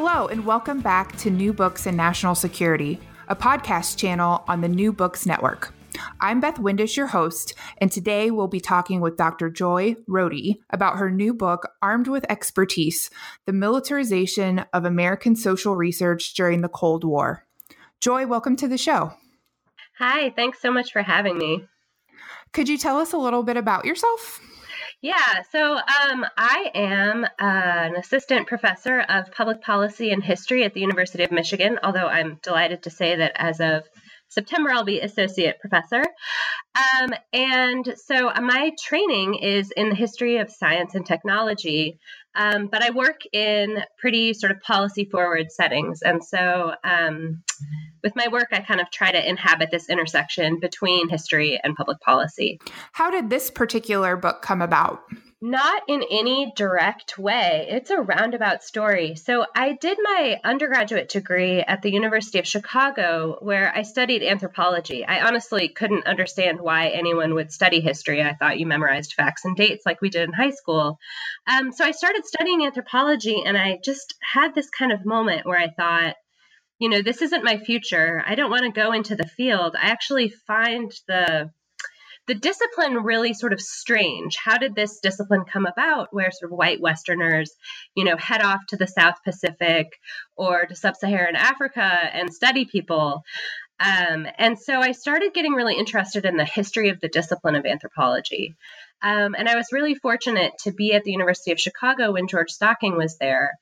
Hello, and welcome back to New Books and National Security, a podcast channel on the New Books Network. I'm Beth Windisch, your host, and today we'll be talking with Dr. Joy Rohde about her new book, Armed with Expertise The Militarization of American Social Research During the Cold War. Joy, welcome to the show. Hi, thanks so much for having me. Could you tell us a little bit about yourself? Yeah, so um, I am uh, an assistant professor of public policy and history at the University of Michigan, although I'm delighted to say that as of September, I'll be associate professor. Um, and so uh, my training is in the history of science and technology, um, but I work in pretty sort of policy forward settings. And so um, with my work, I kind of try to inhabit this intersection between history and public policy. How did this particular book come about? Not in any direct way. It's a roundabout story. So, I did my undergraduate degree at the University of Chicago, where I studied anthropology. I honestly couldn't understand why anyone would study history. I thought you memorized facts and dates like we did in high school. Um, so, I started studying anthropology, and I just had this kind of moment where I thought, you know, this isn't my future. I don't want to go into the field. I actually find the the discipline really sort of strange. How did this discipline come about where sort of white Westerners, you know, head off to the South Pacific or to sub Saharan Africa and study people? Um, and so I started getting really interested in the history of the discipline of anthropology. Um, and I was really fortunate to be at the University of Chicago when George Stocking was there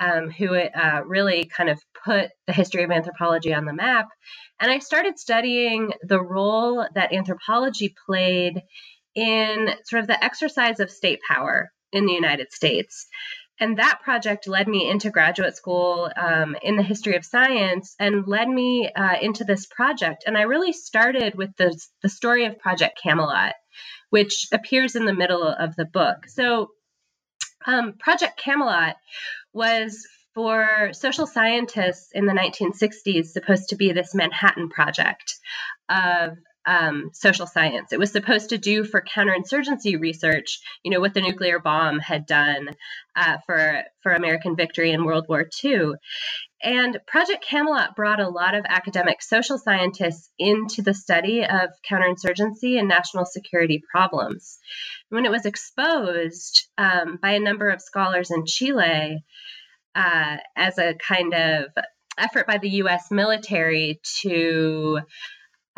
um, who uh, really kind of put the history of anthropology on the map. And I started studying the role that anthropology played in sort of the exercise of state power in the United States. And that project led me into graduate school um, in the history of science and led me uh, into this project. And I really started with the, the story of Project Camelot, which appears in the middle of the book. So, um, Project Camelot was for social scientists in the 1960s supposed to be this Manhattan Project of um, social science. It was supposed to do for counterinsurgency research, you know, what the nuclear bomb had done uh, for for American victory in World War II. And Project Camelot brought a lot of academic social scientists into the study of counterinsurgency and national security problems. When it was exposed um, by a number of scholars in Chile, uh, as a kind of effort by the US military to,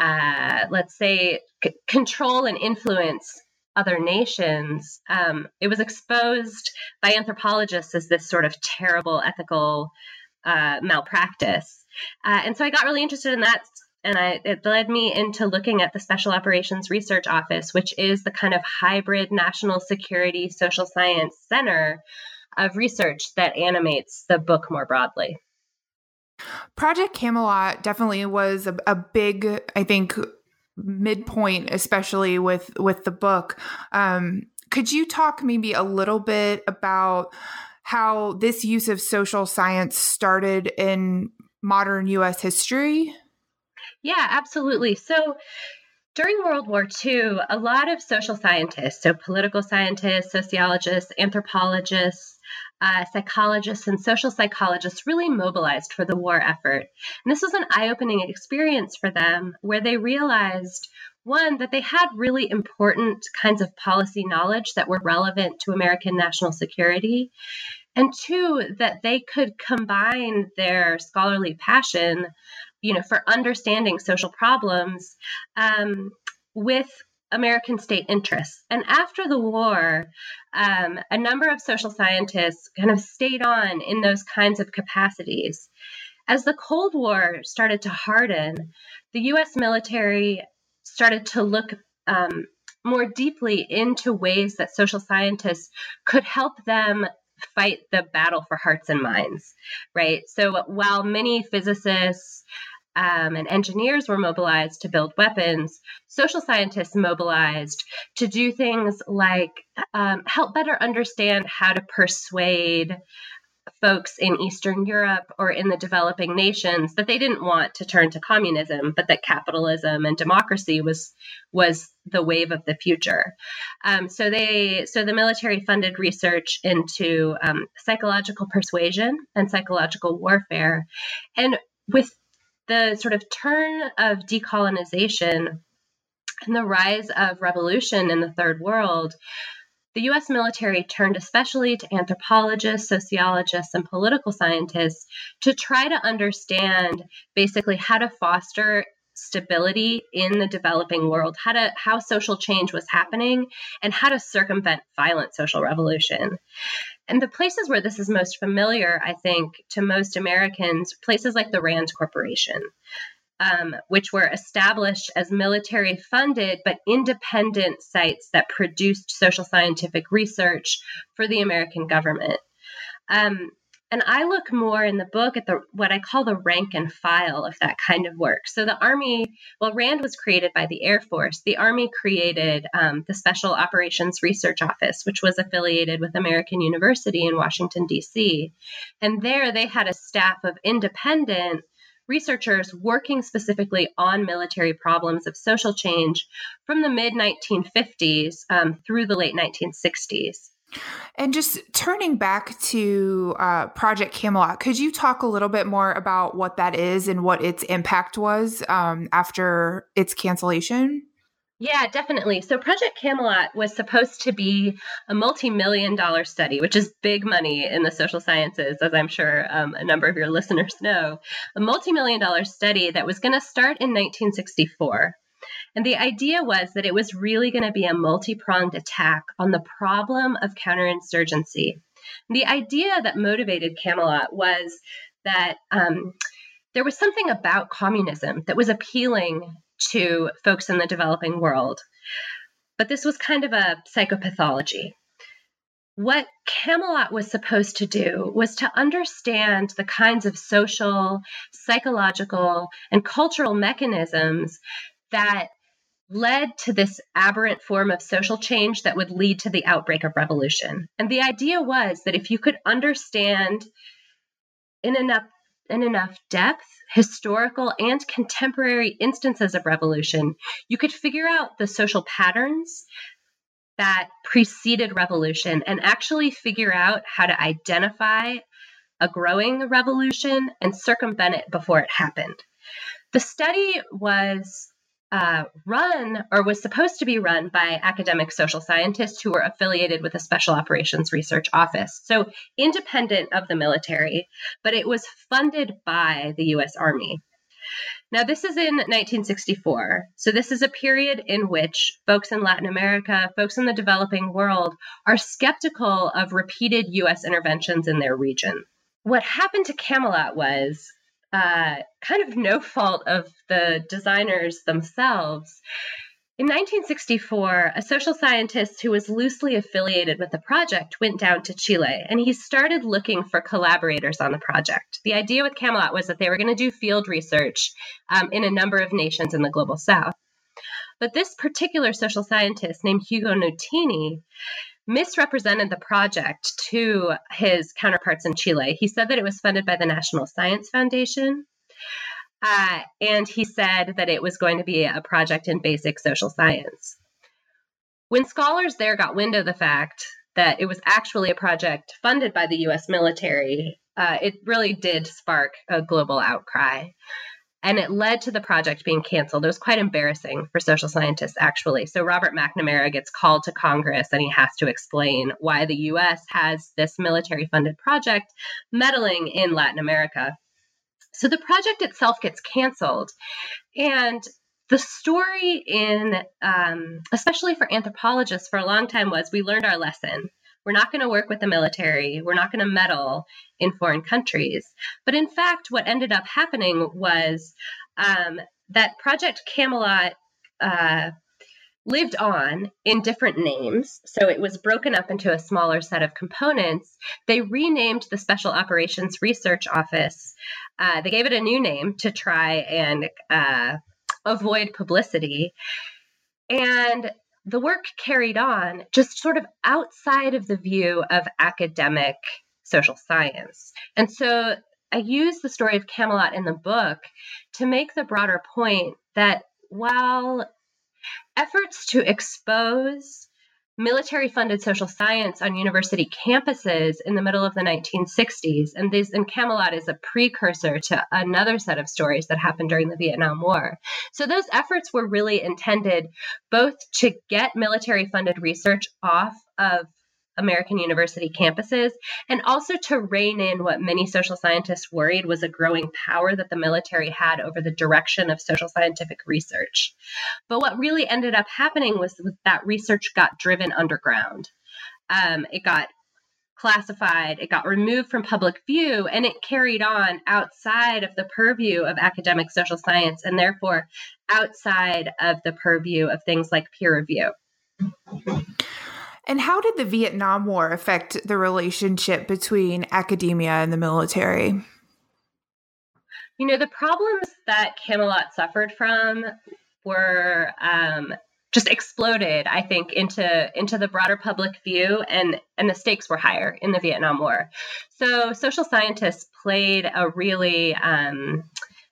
uh, let's say, c- control and influence other nations, um, it was exposed by anthropologists as this sort of terrible ethical uh, malpractice. Uh, and so I got really interested in that. And I, it led me into looking at the Special Operations Research Office, which is the kind of hybrid national security social science center of research that animates the book more broadly. Project Camelot definitely was a, a big, I think, midpoint, especially with with the book. Um, could you talk maybe a little bit about how this use of social science started in modern U.S. history? Yeah, absolutely. So during World War II, a lot of social scientists, so political scientists, sociologists, anthropologists, uh, psychologists, and social psychologists really mobilized for the war effort. And this was an eye opening experience for them where they realized one, that they had really important kinds of policy knowledge that were relevant to American national security. And two, that they could combine their scholarly passion you know, for understanding social problems um, with American state interests. And after the war, um, a number of social scientists kind of stayed on in those kinds of capacities. As the Cold War started to harden, the US military started to look um, more deeply into ways that social scientists could help them fight the battle for hearts and minds, right? So while many physicists um, and engineers were mobilized to build weapons, social scientists mobilized to do things like um, help better understand how to persuade folks in Eastern Europe or in the developing nations that they didn't want to turn to communism, but that capitalism and democracy was was the wave of the future. Um, so they so the military funded research into um, psychological persuasion and psychological warfare, and with the sort of turn of decolonization and the rise of revolution in the third world the US military turned especially to anthropologists, sociologists, and political scientists to try to understand basically how to foster stability in the developing world, how to how social change was happening, and how to circumvent violent social revolution. And the places where this is most familiar, I think, to most Americans, places like the Rand Corporation um, which were established as military funded but independent sites that produced social scientific research for the American government. Um, and I look more in the book at the what I call the rank and file of that kind of work. So the Army, well, RAND was created by the Air Force. The Army created um, the Special Operations Research Office, which was affiliated with American University in Washington D.C. And there they had a staff of independent researchers working specifically on military problems of social change from the mid 1950s um, through the late 1960s. And just turning back to uh, Project Camelot, could you talk a little bit more about what that is and what its impact was um, after its cancellation? Yeah, definitely. So Project Camelot was supposed to be a multi-million dollar study, which is big money in the social sciences, as I'm sure um, a number of your listeners know. A multi-million dollar study that was going to start in 1964. And the idea was that it was really going to be a multi-pronged attack on the problem of counterinsurgency. And the idea that motivated Camelot was that um, there was something about communism that was appealing to folks in the developing world. But this was kind of a psychopathology. What Camelot was supposed to do was to understand the kinds of social, psychological, and cultural mechanisms that led to this aberrant form of social change that would lead to the outbreak of revolution. And the idea was that if you could understand in enough in enough depth historical and contemporary instances of revolution, you could figure out the social patterns that preceded revolution and actually figure out how to identify a growing revolution and circumvent it before it happened. The study was uh, run or was supposed to be run by academic social scientists who were affiliated with a special operations research office. So independent of the military, but it was funded by the US Army. Now, this is in 1964. So, this is a period in which folks in Latin America, folks in the developing world, are skeptical of repeated US interventions in their region. What happened to Camelot was uh, kind of no fault of the designers themselves. In 1964, a social scientist who was loosely affiliated with the project went down to Chile and he started looking for collaborators on the project. The idea with Camelot was that they were going to do field research um, in a number of nations in the global south. But this particular social scientist named Hugo Nuttini misrepresented the project to his counterparts in Chile. He said that it was funded by the National Science Foundation. Uh, and he said that it was going to be a project in basic social science. When scholars there got wind of the fact that it was actually a project funded by the US military, uh, it really did spark a global outcry and it led to the project being canceled. It was quite embarrassing for social scientists, actually. So Robert McNamara gets called to Congress and he has to explain why the US has this military funded project meddling in Latin America. So the project itself gets canceled. And the story in, um, especially for anthropologists, for a long time was we learned our lesson. We're not going to work with the military. We're not going to meddle in foreign countries. But in fact, what ended up happening was um, that Project Camelot uh, lived on in different names. So it was broken up into a smaller set of components. They renamed the Special Operations Research Office. Uh, they gave it a new name to try and uh, avoid publicity. And the work carried on just sort of outside of the view of academic social science. And so I use the story of Camelot in the book to make the broader point that while efforts to expose military funded social science on university campuses in the middle of the 1960s and this and Camelot is a precursor to another set of stories that happened during the Vietnam War. So those efforts were really intended both to get military funded research off of American university campuses, and also to rein in what many social scientists worried was a growing power that the military had over the direction of social scientific research. But what really ended up happening was that research got driven underground. Um, it got classified, it got removed from public view, and it carried on outside of the purview of academic social science and therefore outside of the purview of things like peer review. And how did the Vietnam War affect the relationship between academia and the military? You know, the problems that Camelot suffered from were um, just exploded, I think, into into the broader public view, and and the stakes were higher in the Vietnam War. So social scientists played a really um,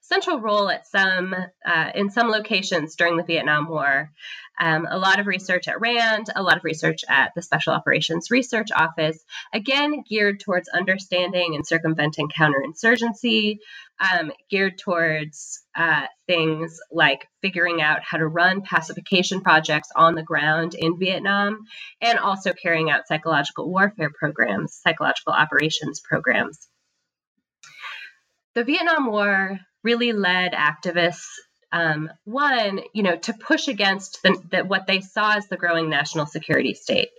central role at some uh, in some locations during the Vietnam War. Um, a lot of research at RAND, a lot of research at the Special Operations Research Office, again geared towards understanding and circumventing counterinsurgency, um, geared towards uh, things like figuring out how to run pacification projects on the ground in Vietnam, and also carrying out psychological warfare programs, psychological operations programs. The Vietnam War really led activists um, one, you know, to push against the, the, what they saw as the growing national security state.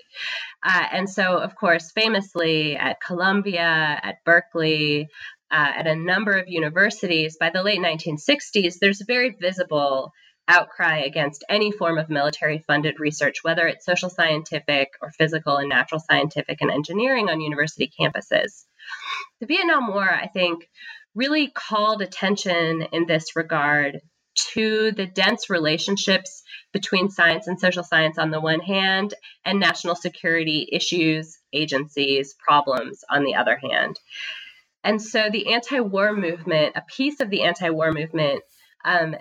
Uh, and so, of course, famously at Columbia, at Berkeley, uh, at a number of universities, by the late 1960s, there's a very visible outcry against any form of military funded research, whether it's social scientific or physical and natural scientific and engineering on university campuses. The Vietnam War, I think, really called attention in this regard to the dense relationships between science and social science on the one hand, and national security issues, agencies, problems on the other hand. And so the anti war movement, a piece of the anti war movement, um,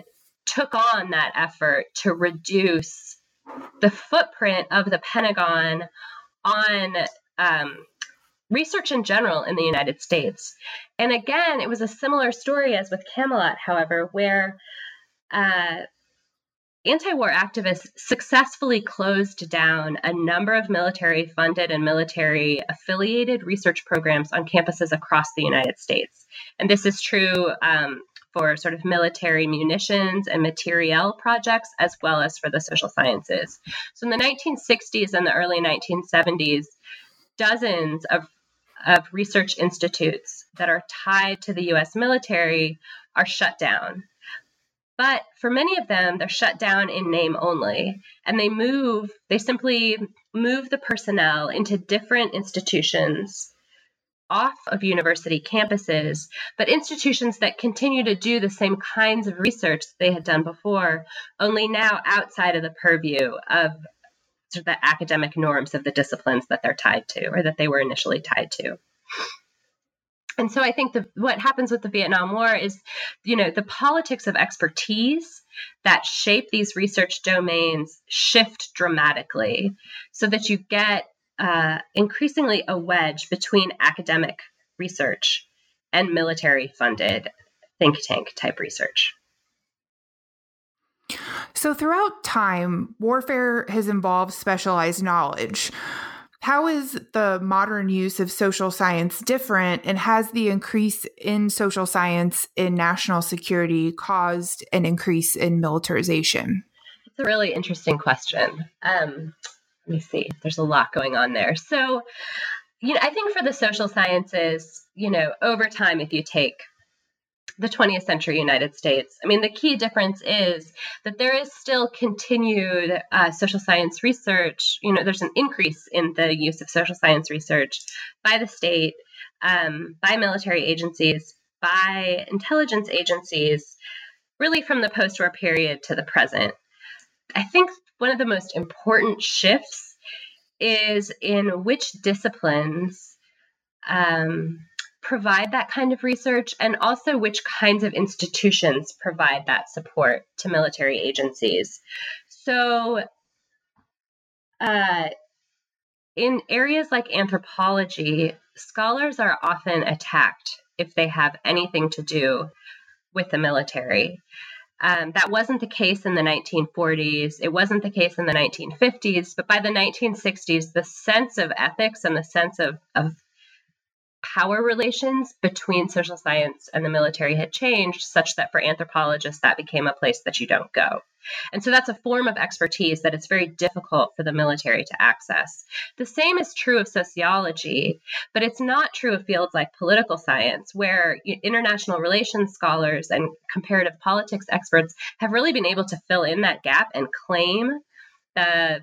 took on that effort to reduce the footprint of the Pentagon on um, research in general in the United States. And again, it was a similar story as with Camelot, however, where uh, anti war activists successfully closed down a number of military funded and military affiliated research programs on campuses across the United States. And this is true um, for sort of military munitions and materiel projects, as well as for the social sciences. So in the 1960s and the early 1970s, dozens of of research institutes that are tied to the US military are shut down. But for many of them, they're shut down in name only. And they move, they simply move the personnel into different institutions off of university campuses, but institutions that continue to do the same kinds of research they had done before, only now outside of the purview of of the academic norms of the disciplines that they're tied to or that they were initially tied to. And so I think the, what happens with the Vietnam War is, you know, the politics of expertise that shape these research domains shift dramatically so that you get uh, increasingly a wedge between academic research and military funded think tank type research. So, throughout time, warfare has involved specialized knowledge. How is the modern use of social science different, and has the increase in social science in national security caused an increase in militarization? It's a really interesting question. Um, let me see, there's a lot going on there. So, you know, I think for the social sciences, you know, over time, if you take the 20th century United States. I mean, the key difference is that there is still continued uh, social science research. You know, there's an increase in the use of social science research by the state, um, by military agencies, by intelligence agencies, really from the post war period to the present. I think one of the most important shifts is in which disciplines um, provide that kind of research and also which kinds of institutions provide that support to military agencies. So, uh, in areas like anthropology, scholars are often attacked if they have anything to do with the military. Um, that wasn't the case in the 1940s. It wasn't the case in the 1950s. But by the 1960s, the sense of ethics and the sense of, of power relations between social science and the military had changed such that for anthropologists that became a place that you don't go. And so that's a form of expertise that it's very difficult for the military to access. The same is true of sociology, but it's not true of fields like political science, where international relations scholars and comparative politics experts have really been able to fill in that gap and claim the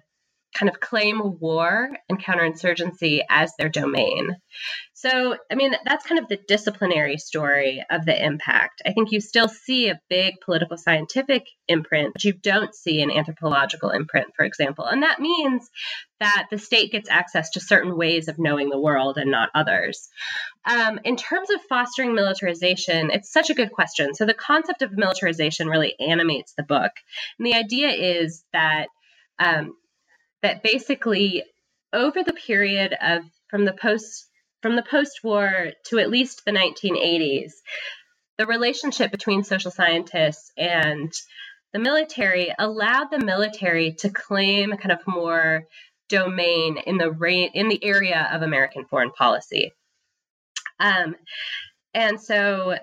kind of claim war and counterinsurgency as their domain. So, I mean, that's kind of the disciplinary story of the impact. I think you still see a big political scientific imprint, but you don't see an anthropological imprint, for example. And that means that the state gets access to certain ways of knowing the world and not others. Um, in terms of fostering militarization, it's such a good question. So, the concept of militarization really animates the book. And the idea is that um, that basically over the period of from the post from the post-war to at least the 1980s the relationship between social scientists and the military allowed the military to claim a kind of more domain in the ra- in the area of American foreign policy. Um, and so,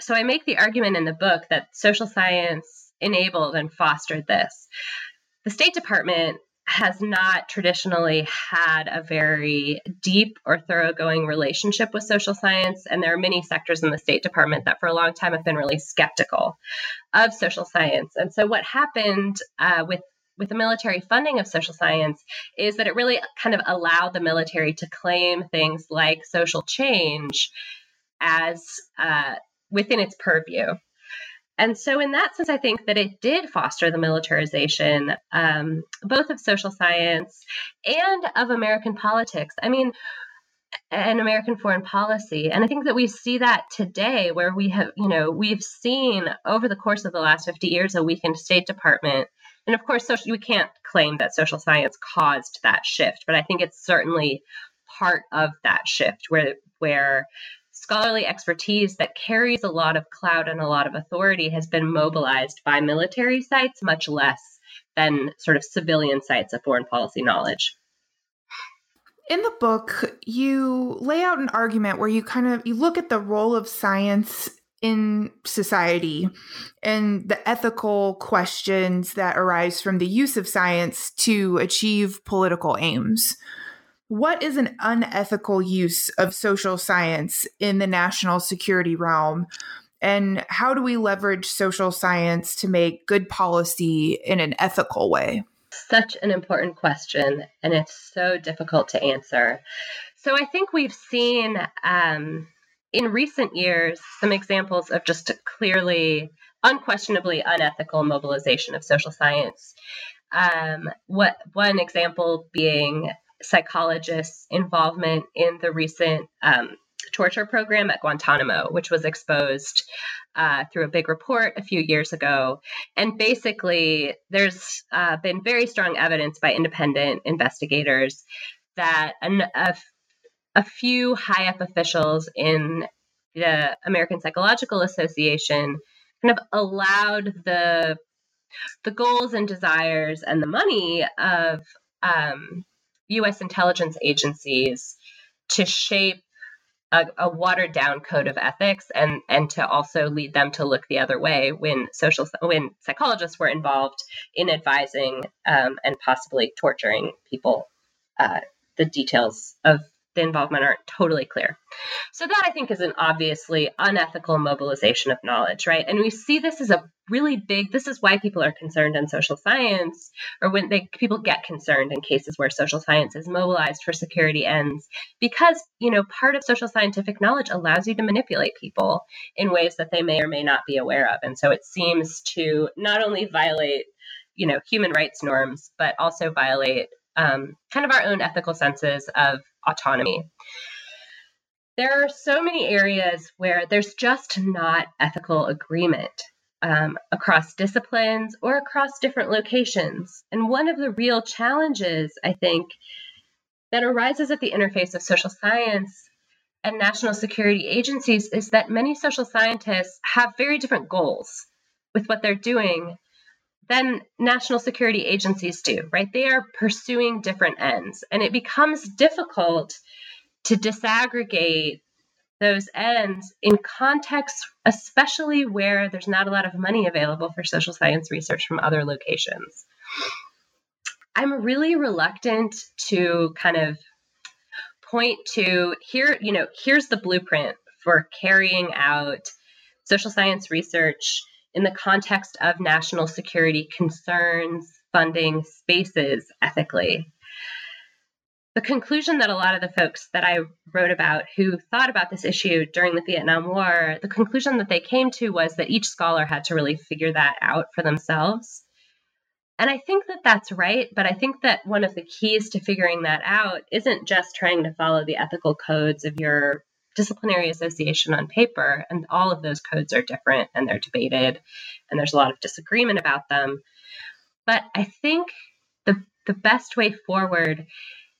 so I make the argument in the book that social science enabled and fostered this. The State Department has not traditionally had a very deep or thoroughgoing relationship with social science. And there are many sectors in the State Department that for a long time have been really skeptical of social science. And so, what happened uh, with with the military funding of social science is that it really kind of allowed the military to claim things like social change as uh, within its purview. And so, in that sense, I think that it did foster the militarization, um, both of social science and of American politics. I mean, and American foreign policy. And I think that we see that today, where we have, you know, we've seen over the course of the last 50 years a weakened State Department. And of course, social, we can't claim that social science caused that shift, but I think it's certainly part of that shift where where scholarly expertise that carries a lot of clout and a lot of authority has been mobilized by military sites much less than sort of civilian sites of foreign policy knowledge. In the book, you lay out an argument where you kind of you look at the role of science in society and the ethical questions that arise from the use of science to achieve political aims what is an unethical use of social science in the national security realm? And how do we leverage social science to make good policy in an ethical way? Such an important question, and it's so difficult to answer. So, I think we've seen um, in recent years some examples of just clearly, unquestionably unethical mobilization of social science. Um, what one example being psychologists' involvement in the recent um, torture program at Guantanamo, which was exposed uh, through a big report a few years ago. And basically, there's uh, been very strong evidence by independent investigators that an, a, a few high up officials in the American Psychological Association kind of allowed the the goals and desires and the money of um, US intelligence agencies to shape a, a, watered down code of ethics and and to also lead them to look the other way when social when psychologists were involved in advising um, and possibly torturing people uh, the details of the involvement aren't totally clear. So that I think is an obviously unethical mobilization of knowledge, right? And we see this as a really big this is why people are concerned in social science or when they people get concerned in cases where social science is mobilized for security ends because, you know, part of social scientific knowledge allows you to manipulate people in ways that they may or may not be aware of. And so it seems to not only violate you know human rights norms but also violate um, kind of our own ethical senses of autonomy. There are so many areas where there's just not ethical agreement um, across disciplines or across different locations. And one of the real challenges, I think, that arises at the interface of social science and national security agencies is that many social scientists have very different goals with what they're doing than national security agencies do, right? They are pursuing different ends. And it becomes difficult to disaggregate those ends in contexts, especially where there's not a lot of money available for social science research from other locations. I'm really reluctant to kind of point to here, you know, here's the blueprint for carrying out social science research in the context of national security concerns, funding, spaces ethically. The conclusion that a lot of the folks that I wrote about who thought about this issue during the Vietnam War, the conclusion that they came to was that each scholar had to really figure that out for themselves. And I think that that's right, but I think that one of the keys to figuring that out isn't just trying to follow the ethical codes of your disciplinary association on paper, and all of those codes are different and they're debated, and there's a lot of disagreement about them. But I think the the best way forward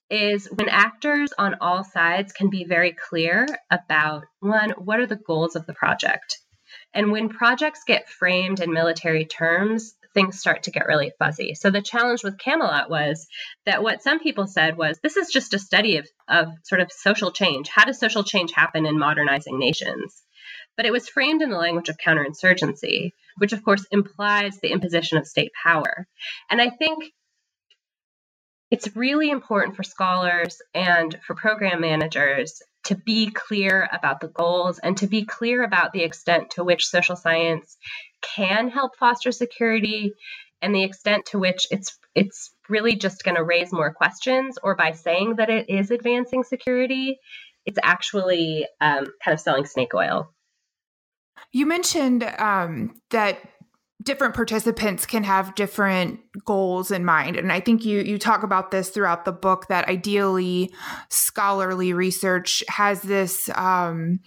is when actors on all sides can be very clear about one, what are the goals of the project? And when projects get framed in military terms, things start to get really fuzzy. So the challenge with Camelot was that what some people said was this is just a study of, of sort of social change. How does social change happen in modernizing nations? But it was framed in the language of counterinsurgency, which of course implies the imposition of state power. And I think it's really important for scholars and for program managers to be clear about the goals and to be clear about the extent to which social science can help foster security and the extent to which it's it's really just going to raise more questions or by saying that it is advancing security it's actually um, kind of selling snake oil. You mentioned um, that different participants can have different goals in mind. And i think you you talk about this throughout the book that ideally scholarly research has this um,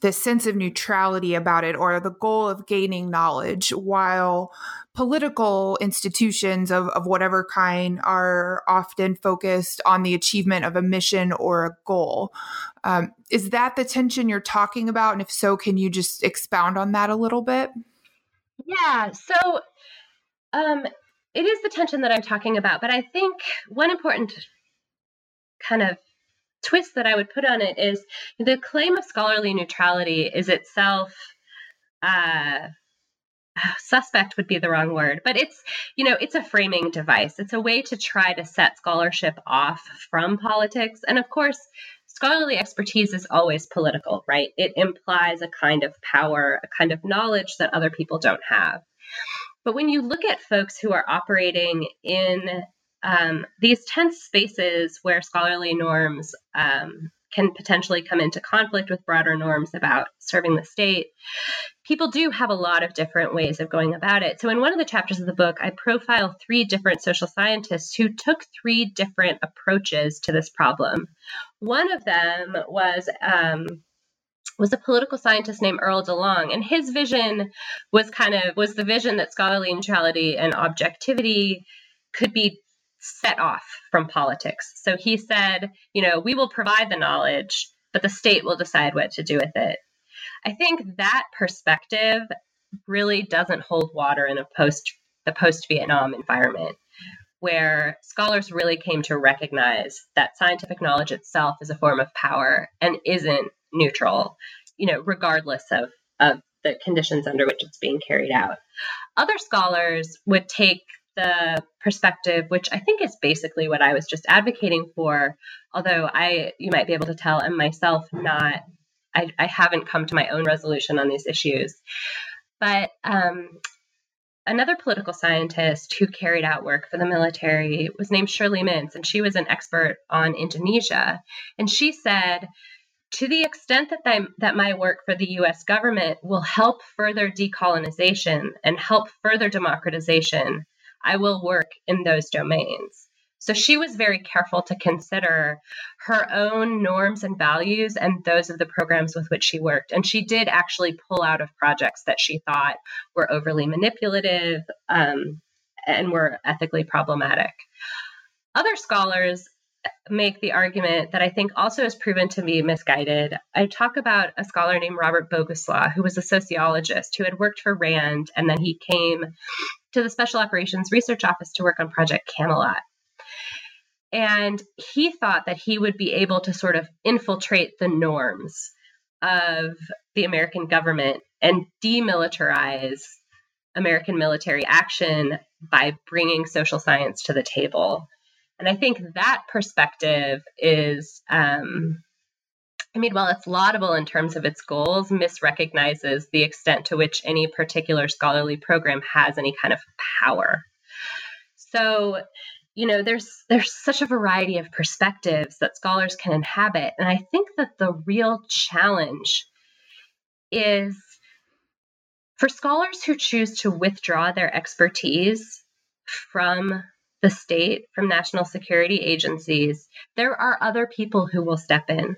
this sense of neutrality about it or the goal of gaining knowledge while political institutions of, of whatever kind are often focused on the achievement of a mission or a goal. Um, is that the tension you're talking about? And if so can you just expound on that a little bit yeah. So um, it is the tension that I'm talking about, but I think one important kind of twist that I would put on it is the claim of scholarly neutrality is itself uh, suspect would be the wrong word, but it's you know it's a framing device. It's a way to try to set scholarship off from politics, and of course, scholarly expertise is always political, right? It implies a kind of power, a kind of knowledge that other people don't have. But when you look at folks who are operating in um, these tense spaces where scholarly norms um, can potentially come into conflict with broader norms about serving the state, people do have a lot of different ways of going about it. So, in one of the chapters of the book, I profile three different social scientists who took three different approaches to this problem. One of them was um, was a political scientist named Earl DeLong, and his vision was kind of was the vision that scholarly neutrality and objectivity could be set off from politics. So he said, you know, we will provide the knowledge, but the state will decide what to do with it. I think that perspective really doesn't hold water in a post the post Vietnam environment where scholars really came to recognize that scientific knowledge itself is a form of power and isn't neutral, you know, regardless of, of the conditions under which it's being carried out. Other scholars would take the perspective, which I think is basically what I was just advocating for, although I, you might be able to tell, am myself not, I, I haven't come to my own resolution on these issues. But um, another political scientist who carried out work for the military was named Shirley Mintz, and she was an expert on Indonesia. And she said, to the extent that, I, that my work for the US government will help further decolonization and help further democratization, I will work in those domains. So she was very careful to consider her own norms and values and those of the programs with which she worked. And she did actually pull out of projects that she thought were overly manipulative um, and were ethically problematic. Other scholars make the argument that I think also has proven to be misguided. I talk about a scholar named Robert Boguslaw, who was a sociologist who had worked for RAND, and then he came to the Special Operations Research Office to work on Project Camelot. And he thought that he would be able to sort of infiltrate the norms of the American government and demilitarize American military action by bringing social science to the table. And I think that perspective is, um, I mean, while it's laudable in terms of its goals, misrecognizes the extent to which any particular scholarly program has any kind of power. So, you know, there's there's such a variety of perspectives that scholars can inhabit, and I think that the real challenge is for scholars who choose to withdraw their expertise from the state, from national security agencies, there are other people who will step in.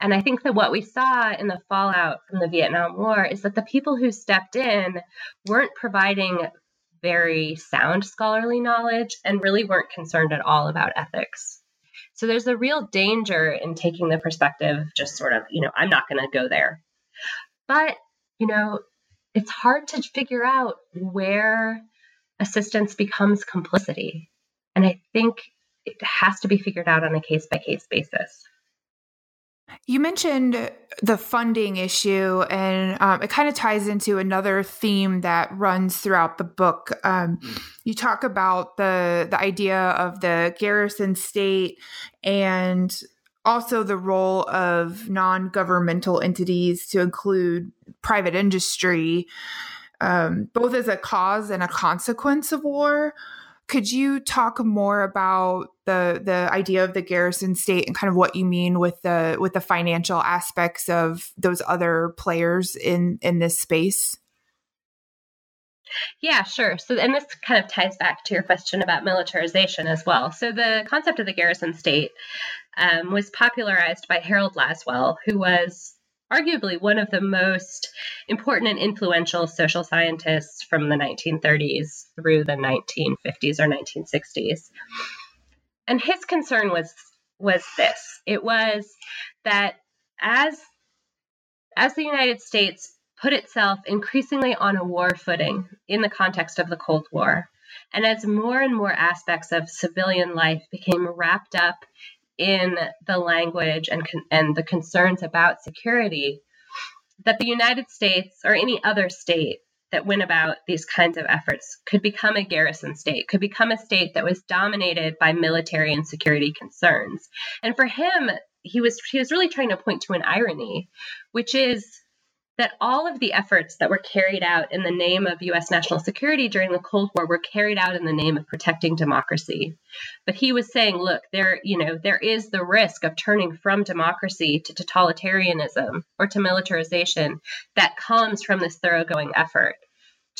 And I think that what we saw in the fallout from the Vietnam War is that the people who stepped in weren't providing very sound scholarly knowledge and really weren't concerned at all about ethics. So there's a real danger in taking the perspective, just sort of, you know, I'm not going to go there. But, you know, it's hard to figure out where assistance becomes complicity. And I think it has to be figured out on a case by case basis. You mentioned the funding issue, and um, it kind of ties into another theme that runs throughout the book. Um, you talk about the the idea of the garrison state and also the role of non governmental entities to include private industry um, both as a cause and a consequence of war. Could you talk more about the the idea of the garrison state and kind of what you mean with the with the financial aspects of those other players in in this space? Yeah, sure. So, and this kind of ties back to your question about militarization as well. So, the concept of the garrison state um, was popularized by Harold Lasswell, who was arguably one of the most important and influential social scientists from the 1930s through the 1950s or 1960s. And his concern was was this. It was that as as the United States put itself increasingly on a war footing in the context of the Cold War, and as more and more aspects of civilian life became wrapped up in the language and, and the concerns about security that the United States or any other state that went about these kinds of efforts could become a garrison state, could become a state that was dominated by military and security concerns. And for him, he was he was really trying to point to an irony, which is that all of the efforts that were carried out in the name of US national security during the Cold War were carried out in the name of protecting democracy. But he was saying, look, there, you know, there is the risk of turning from democracy to totalitarianism or to militarization that comes from this thoroughgoing effort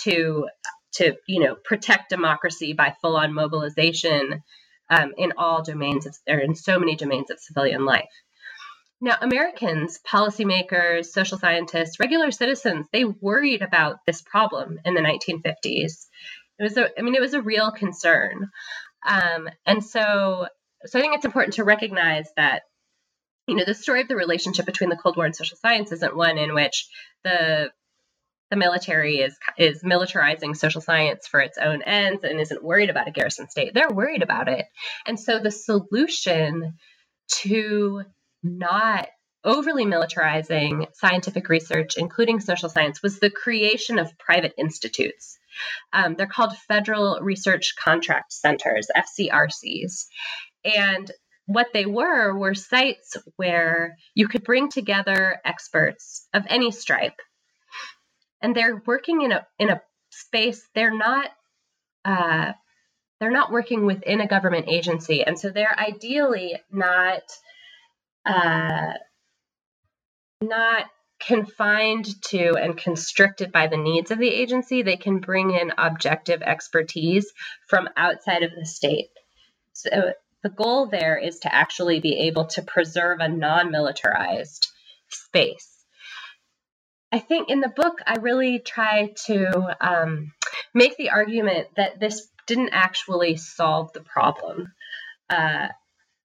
to to, you know, protect democracy by full-on mobilization um, in all domains of, or in so many domains of civilian life. Now, Americans, policymakers, social scientists, regular citizens, they worried about this problem in the 1950s. It was a, I mean, it was a real concern. Um, and so, so I think it's important to recognize that, you know, the story of the relationship between the Cold War and social science isn't one in which the the military is is militarizing social science for its own ends and isn't worried about a garrison state. They're worried about it. And so the solution to not overly militarizing scientific research, including social science, was the creation of private institutes. Um, they're called Federal Research Contract Centers, FCRCs. And what they were were sites where you could bring together experts of any stripe. And they're working in a in a space they're not uh, they're not working within a government agency, and so they're ideally not uh, not confined to and constricted by the needs of the agency. They can bring in objective expertise from outside of the state. So the goal there is to actually be able to preserve a non militarized space. I think in the book, I really try to um, make the argument that this didn't actually solve the problem uh,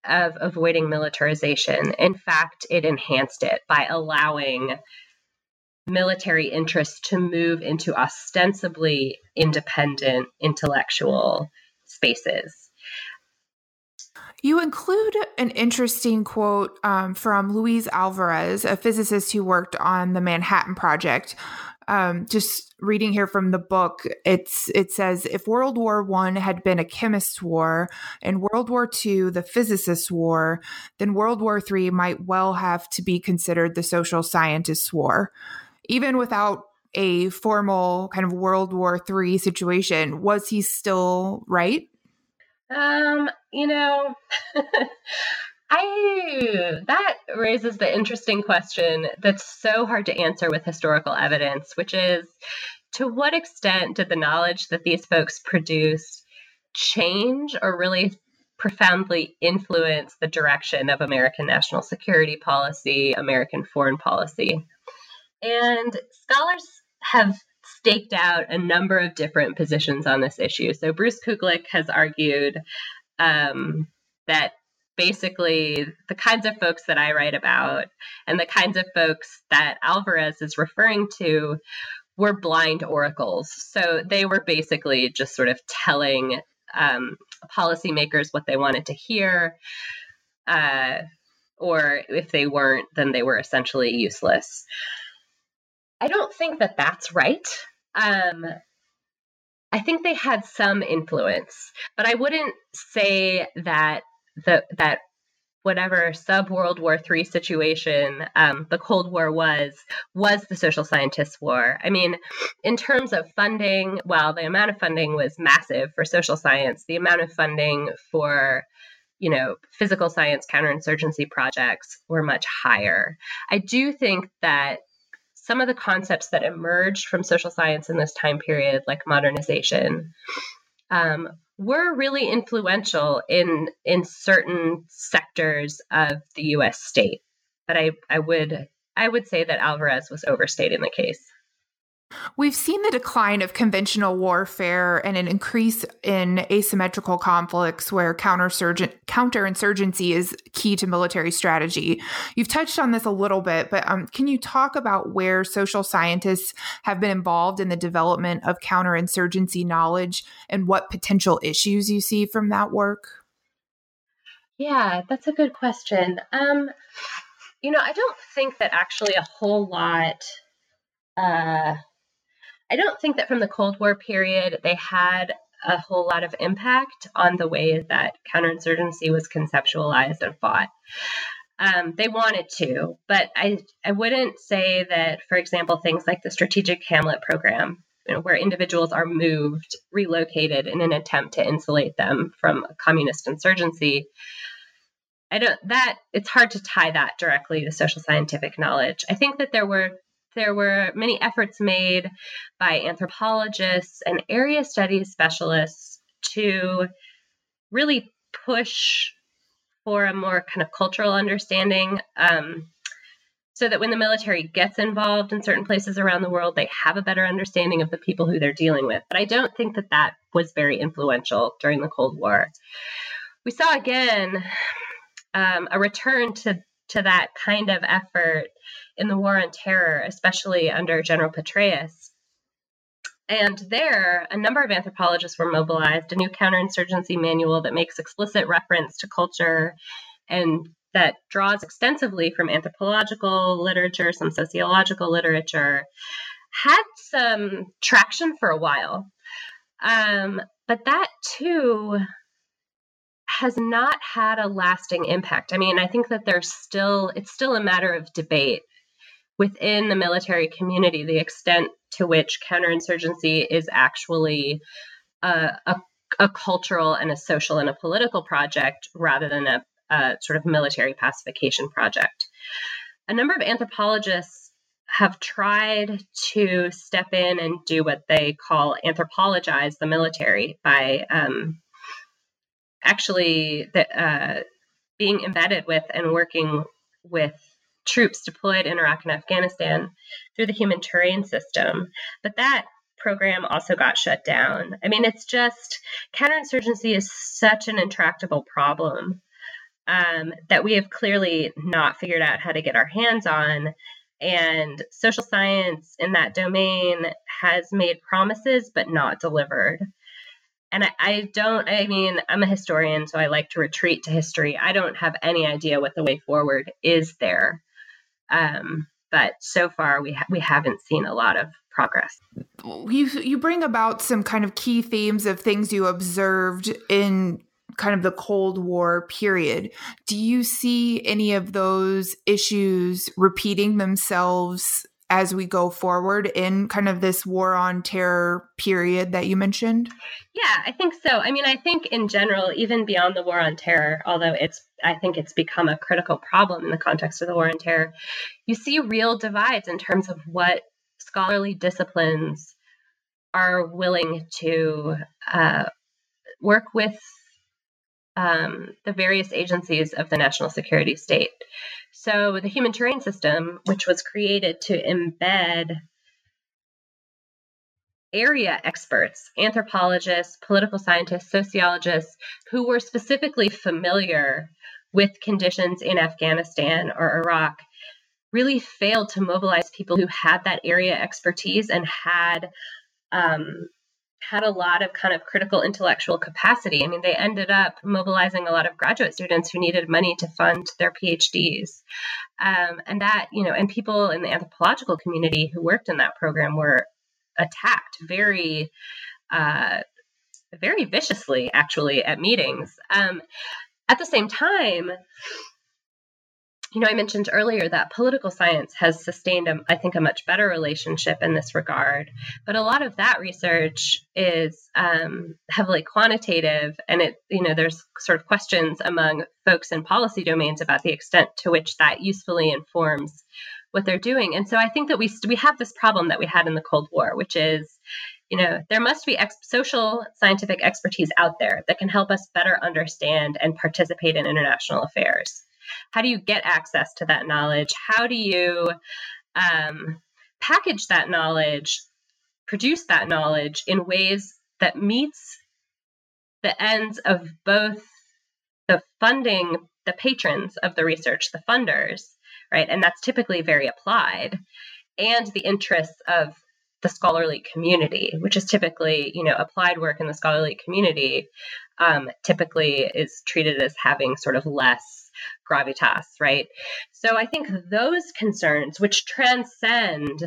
of avoiding militarization. In fact, it enhanced it by allowing military interests to move into ostensibly independent intellectual spaces. You include an interesting quote um, from Luis Alvarez, a physicist who worked on the Manhattan Project. Um, just reading here from the book, it's it says if World War One had been a chemist's war and World War Two the physicist's war, then World War Three might well have to be considered the social scientist's war. Even without a formal kind of World War Three situation, was he still right? Um, you know, I that raises the interesting question that's so hard to answer with historical evidence, which is to what extent did the knowledge that these folks produced change or really profoundly influence the direction of American national security policy, American foreign policy? And scholars have staked out a number of different positions on this issue. So Bruce Kuklick has argued um, that basically the kinds of folks that I write about and the kinds of folks that Alvarez is referring to were blind oracles. So they were basically just sort of telling um, policymakers what they wanted to hear. Uh, or if they weren't, then they were essentially useless. I don't think that that's right. Um, I think they had some influence, but I wouldn't say that the that whatever sub World War III situation um, the Cold War was was the social scientists' war. I mean, in terms of funding, while the amount of funding was massive for social science, the amount of funding for you know physical science counterinsurgency projects were much higher. I do think that some of the concepts that emerged from social science in this time period, like modernization, um, were really influential in in certain sectors of the U.S. state. But I, I would I would say that Alvarez was overstating the case. We've seen the decline of conventional warfare and an increase in asymmetrical conflicts where counterinsurgency is key to military strategy. You've touched on this a little bit, but um, can you talk about where social scientists have been involved in the development of counterinsurgency knowledge and what potential issues you see from that work? Yeah, that's a good question. Um, you know, I don't think that actually a whole lot. Uh, I don't think that from the Cold War period they had a whole lot of impact on the way that counterinsurgency was conceptualized and fought. Um, they wanted to, but I I wouldn't say that, for example, things like the Strategic Hamlet program, you know, where individuals are moved, relocated in an attempt to insulate them from communist insurgency. I don't that it's hard to tie that directly to social scientific knowledge. I think that there were there were many efforts made by anthropologists and area studies specialists to really push for a more kind of cultural understanding um, so that when the military gets involved in certain places around the world, they have a better understanding of the people who they're dealing with. But I don't think that that was very influential during the Cold War. We saw again um, a return to, to that kind of effort in the War on Terror, especially under General Petraeus. And there, a number of anthropologists were mobilized, a new counterinsurgency manual that makes explicit reference to culture and that draws extensively from anthropological literature, some sociological literature, had some traction for a while. Um, but that too has not had a lasting impact. I mean, I think that there's still, it's still a matter of debate within the military community the extent to which counterinsurgency is actually a, a, a cultural and a social and a political project rather than a, a sort of military pacification project. A number of anthropologists have tried to step in and do what they call anthropologize the military by um, actually the, uh, being embedded with and working with troops deployed in Iraq and Afghanistan through the human terrain system. But that program also got shut down. I mean, it's just counterinsurgency is such an intractable problem um, that we have clearly not figured out how to get our hands on. And social science in that domain has made promises but not delivered. And I, I, don't, I mean, I'm a historian, so I like to retreat to history. I don't have any idea what the way forward is there. Um, but so far, we, ha- we haven't seen a lot of progress. You, you bring about some kind of key themes of things you observed in kind of the Cold War period. Do you see any of those issues repeating themselves as we go forward in kind of this war on terror period that you mentioned? Yeah, I think so. I mean, I think in general, even beyond the war on terror, although it's, I think it's become a critical problem in the context of the war on terror, you see real divides in terms of what scholarly disciplines are willing to uh, work with um, the various agencies of the national security state. So, the human terrain system, which was created to embed area experts, anthropologists, political scientists, sociologists, who were specifically familiar with conditions in Afghanistan or Iraq, really failed to mobilize people who had that area expertise and had um, had a lot of kind of critical intellectual capacity. I mean, they ended up mobilizing a lot of graduate students who needed money to fund their PhDs. Um, and that, you know, and people in the anthropological community who worked in that program were attacked very, uh, very viciously, actually, at meetings. Um, at the same time, you know, I mentioned earlier that political science has sustained, a, I think, a much better relationship in this regard. But a lot of that research is um, heavily quantitative, and it, you know, there's sort of questions among folks in policy domains about the extent to which that usefully informs what they're doing. And so I think that we we have this problem that we had in the Cold War, which is you know there must be ex- social scientific expertise out there that can help us better understand and participate in international affairs how do you get access to that knowledge? How do you um, package that knowledge, produce that knowledge in ways that meets the ends of both the funding, the patrons of the research, the funders, right? And that's typically very applied, and the interests of the scholarly community, which is typically, you know, applied work in the scholarly community, um, typically is treated as having sort of less gravitas, right? So I think those concerns, which transcend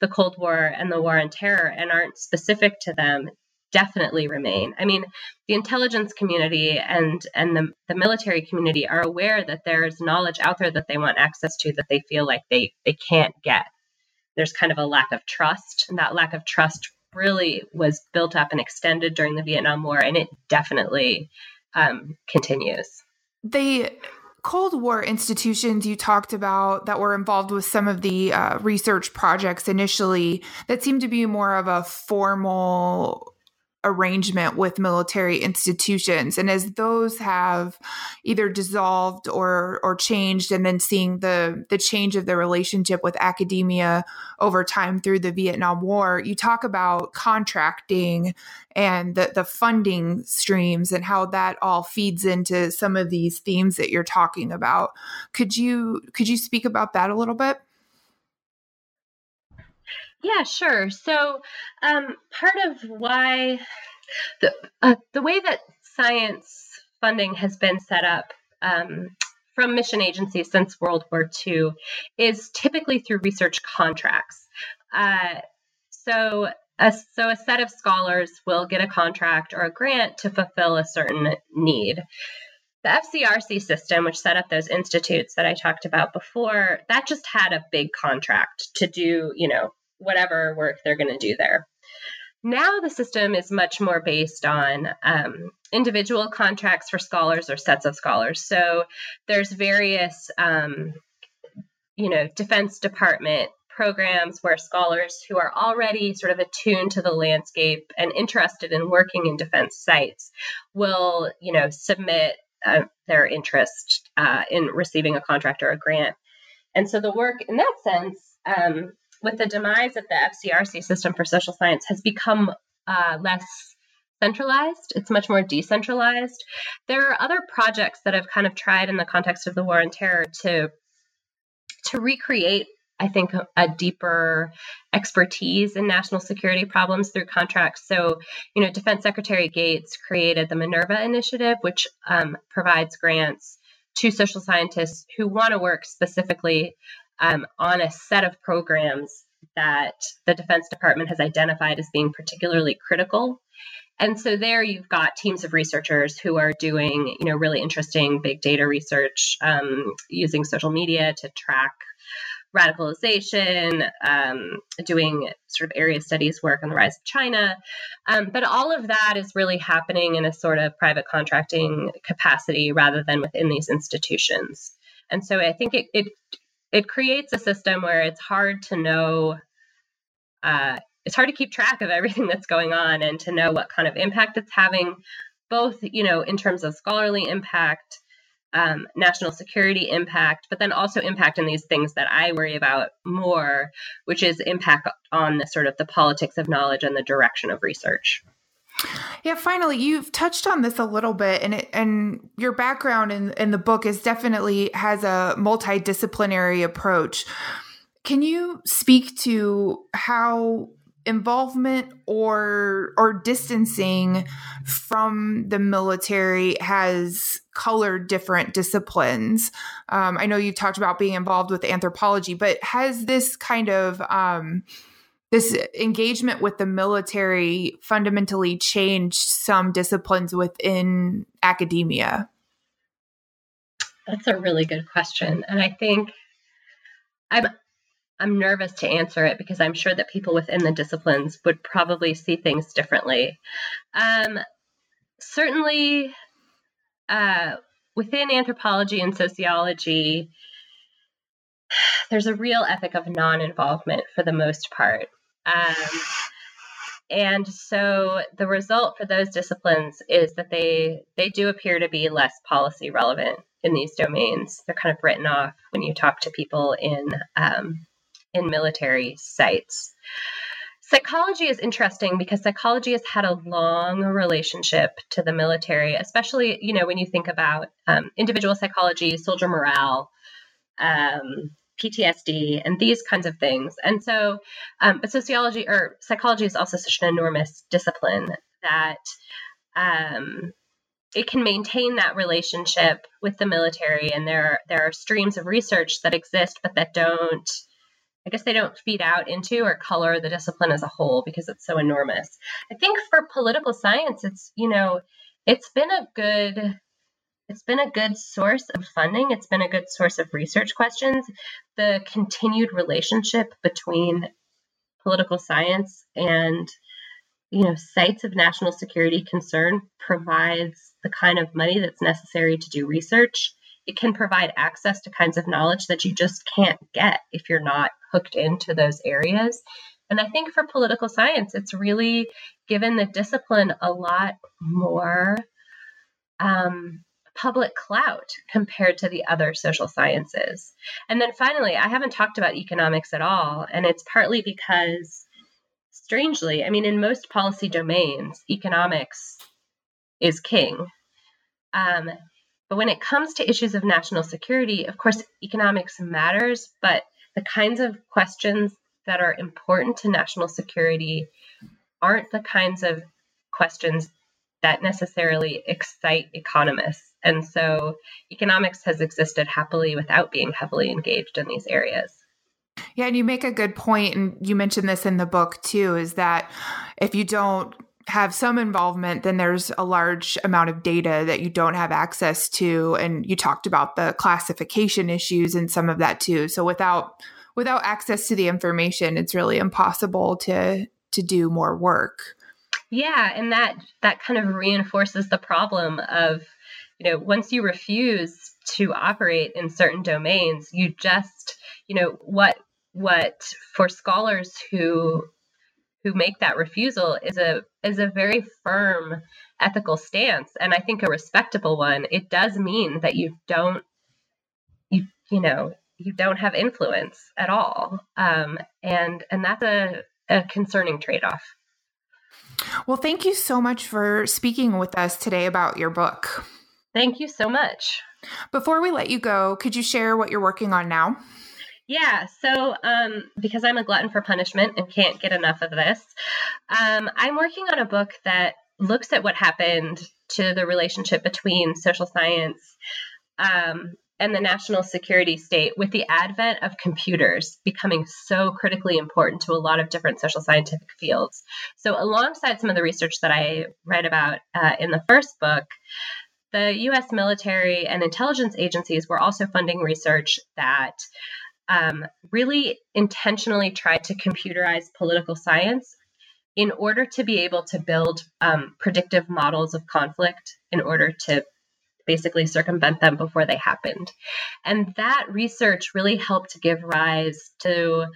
the Cold War and the War on Terror and aren't specific to them, definitely remain. I mean, the intelligence community and and the, the military community are aware that there's knowledge out there that they want access to that they feel like they they can't get. There's kind of a lack of trust, and that lack of trust really was built up and extended during the Vietnam War, and it definitely um, continues. They Cold War institutions you talked about that were involved with some of the uh, research projects initially that seemed to be more of a formal arrangement with military institutions. And as those have either dissolved or or changed and then seeing the the change of the relationship with academia over time through the Vietnam War you talk about contracting and the the funding streams and how that all feeds into some of these themes that you're talking about. Could you could you speak about that a little bit yeah, sure. So, um, part of why the uh, the way that science funding has been set up um, from mission agencies since World War II is typically through research contracts. Uh, so, a, so a set of scholars will get a contract or a grant to fulfill a certain need. The FCRC system, which set up those institutes that I talked about before, that just had a big contract to do, you know, whatever work they're going to do there. Now the system is much more based on um, individual contracts for scholars or sets of scholars. So there's various, um, you know, Defense Department programs where scholars who are already sort of attuned to the landscape and interested in working in defense sites will, you know, submit uh, their interest uh, in receiving a contract or a grant. And so the work in that sense um, with the demise of the FCRC system for social science, has become uh, less centralized. It's much more decentralized. There are other projects that have kind of tried in the context of the war on terror to to recreate I think a, a, deeper expertise in national security problems through contracts. So, you know, Defense Secretary Gates created the Minerva Initiative, which um, provides grants to social scientists who want to work specifically um, on a set of programs that the Defense Department has identified as being particularly critical. And so there you've got teams of researchers who are doing, you know, really interesting big data research um, using social media to track radicalization, um, doing sort of area studies work on the rise of China. Um, but all of that is really happening in a sort of private contracting capacity rather than within these institutions. And so I think it, it it creates a system where it's hard to know uh, it's hard to keep track of everything that's going on and to know what kind of impact it's having both you know in terms of scholarly impact um, national security impact but then also impact in these things that i worry about more which is impact on the sort of the politics of knowledge and the direction of research yeah, finally, you've touched on this a little bit, and it, and your background in in the book is definitely has a multidisciplinary approach. Can you speak to how involvement or or distancing from the military has colored different disciplines. Um, I know you've talked about being involved with anthropology, but has this kind of um, this engagement with the military fundamentally changed some disciplines within academia? That's a really good question. And I think I'm I'm nervous to answer it because I'm sure that people within the disciplines would probably see things differently. Um, certainly, uh, within anthropology and sociology, there's a real ethic of non involvement for the most part. Um, and so the result for those disciplines is that they they do appear to be less policy relevant in these domains. They're kind of written off when you talk to people in um, in military sites. Psychology is interesting because psychology has had a long relationship to the military, especially you know when you think about um, individual psychology, soldier morale, um, PTSD and these kinds of things. And so, um, but sociology or psychology is also such an enormous discipline that um, it can maintain that relationship with the military. And there, are, there are streams of research that exist, but that don't, I guess they don't feed out into or color the discipline as a whole because it's so enormous. I think for political science, it's, you know, it's been a good it's been a good source of funding. It's been a good source of research questions. The continued relationship between political science and you know sites of national security concern provides the kind of money that's necessary to do research. It can provide access to kinds of knowledge that you just can't get if you're not hooked into those areas. And I think for political science, it's really given the discipline a lot more um, public clout compared to the other social sciences. And then finally, I haven't talked about economics at all, and it's partly because strangely, I mean, in most policy domains, economics is king. Um, but when it comes to issues of national security, of course, economics matters, but the kinds of questions that are important to national security aren't the kinds of questions that necessarily excite economists. And so economics has existed happily without being heavily engaged in these areas. Yeah, and you make a good point, and you mentioned this in the book too, is that if you don't have some involvement, then there's a large amount of data that you don't have access to. And you talked about the classification issues and some of that too. So without without access to the information, it's really impossible to to do more work. Yeah, and that that kind of reinforces the problem of, you know, once you refuse to operate in certain domains, you just, you know, what what for scholars who who make that refusal is a is a very firm ethical stance and i think a respectable one. It does mean that you don't you you know you don't have influence at all um, and and that's a, a concerning trade-off well thank you so much for speaking with us today about your book. Thank you so much. Before we let you go could you share what you're working on now? Yeah, so um, because I'm a glutton for punishment and can't get enough of this, um, I'm working on a book that looks at what happened to the relationship between social science um, and the national security state with the advent of computers becoming so critically important to a lot of different social scientific fields. So, alongside some of the research that I read about uh, in the first book, the US military and intelligence agencies were also funding research that um, really intentionally tried to computerize political science in order to be able to build um, predictive models of conflict in order to basically circumvent them before they happened. And that research really helped to give rise to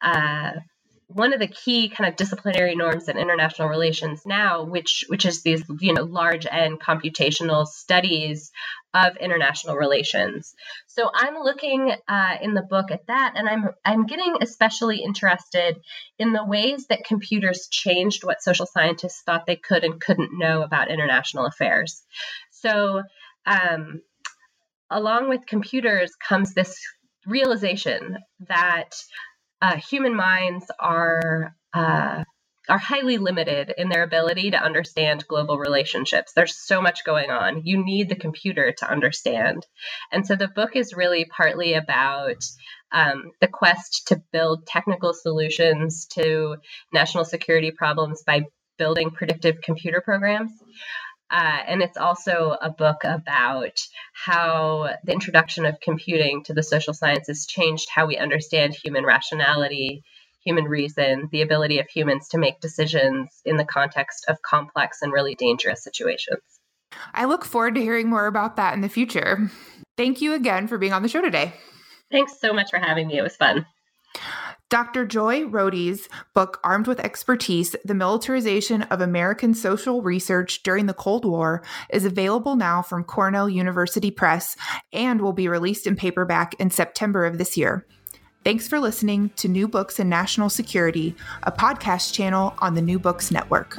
uh, one of the key kind of disciplinary norms in international relations now, which which is these you know large and computational studies of international relations. So I'm looking uh, in the book at that, and I'm I'm getting especially interested in the ways that computers changed what social scientists thought they could and couldn't know about international affairs. So um, along with computers comes this realization that uh, human minds are uh, are highly limited in their ability to understand global relationships. There's so much going on. You need the computer to understand. And so the book is really partly about um, the quest to build technical solutions to national security problems by building predictive computer programs. Uh, and it's also a book about how the introduction of computing to the social sciences changed how we understand human rationality, human reason, the ability of humans to make decisions in the context of complex and really dangerous situations. I look forward to hearing more about that in the future. Thank you again for being on the show today. Thanks so much for having me. It was fun. Dr. Joy Rohde's book, Armed with Expertise The Militarization of American Social Research During the Cold War, is available now from Cornell University Press and will be released in paperback in September of this year. Thanks for listening to New Books in National Security, a podcast channel on the New Books Network.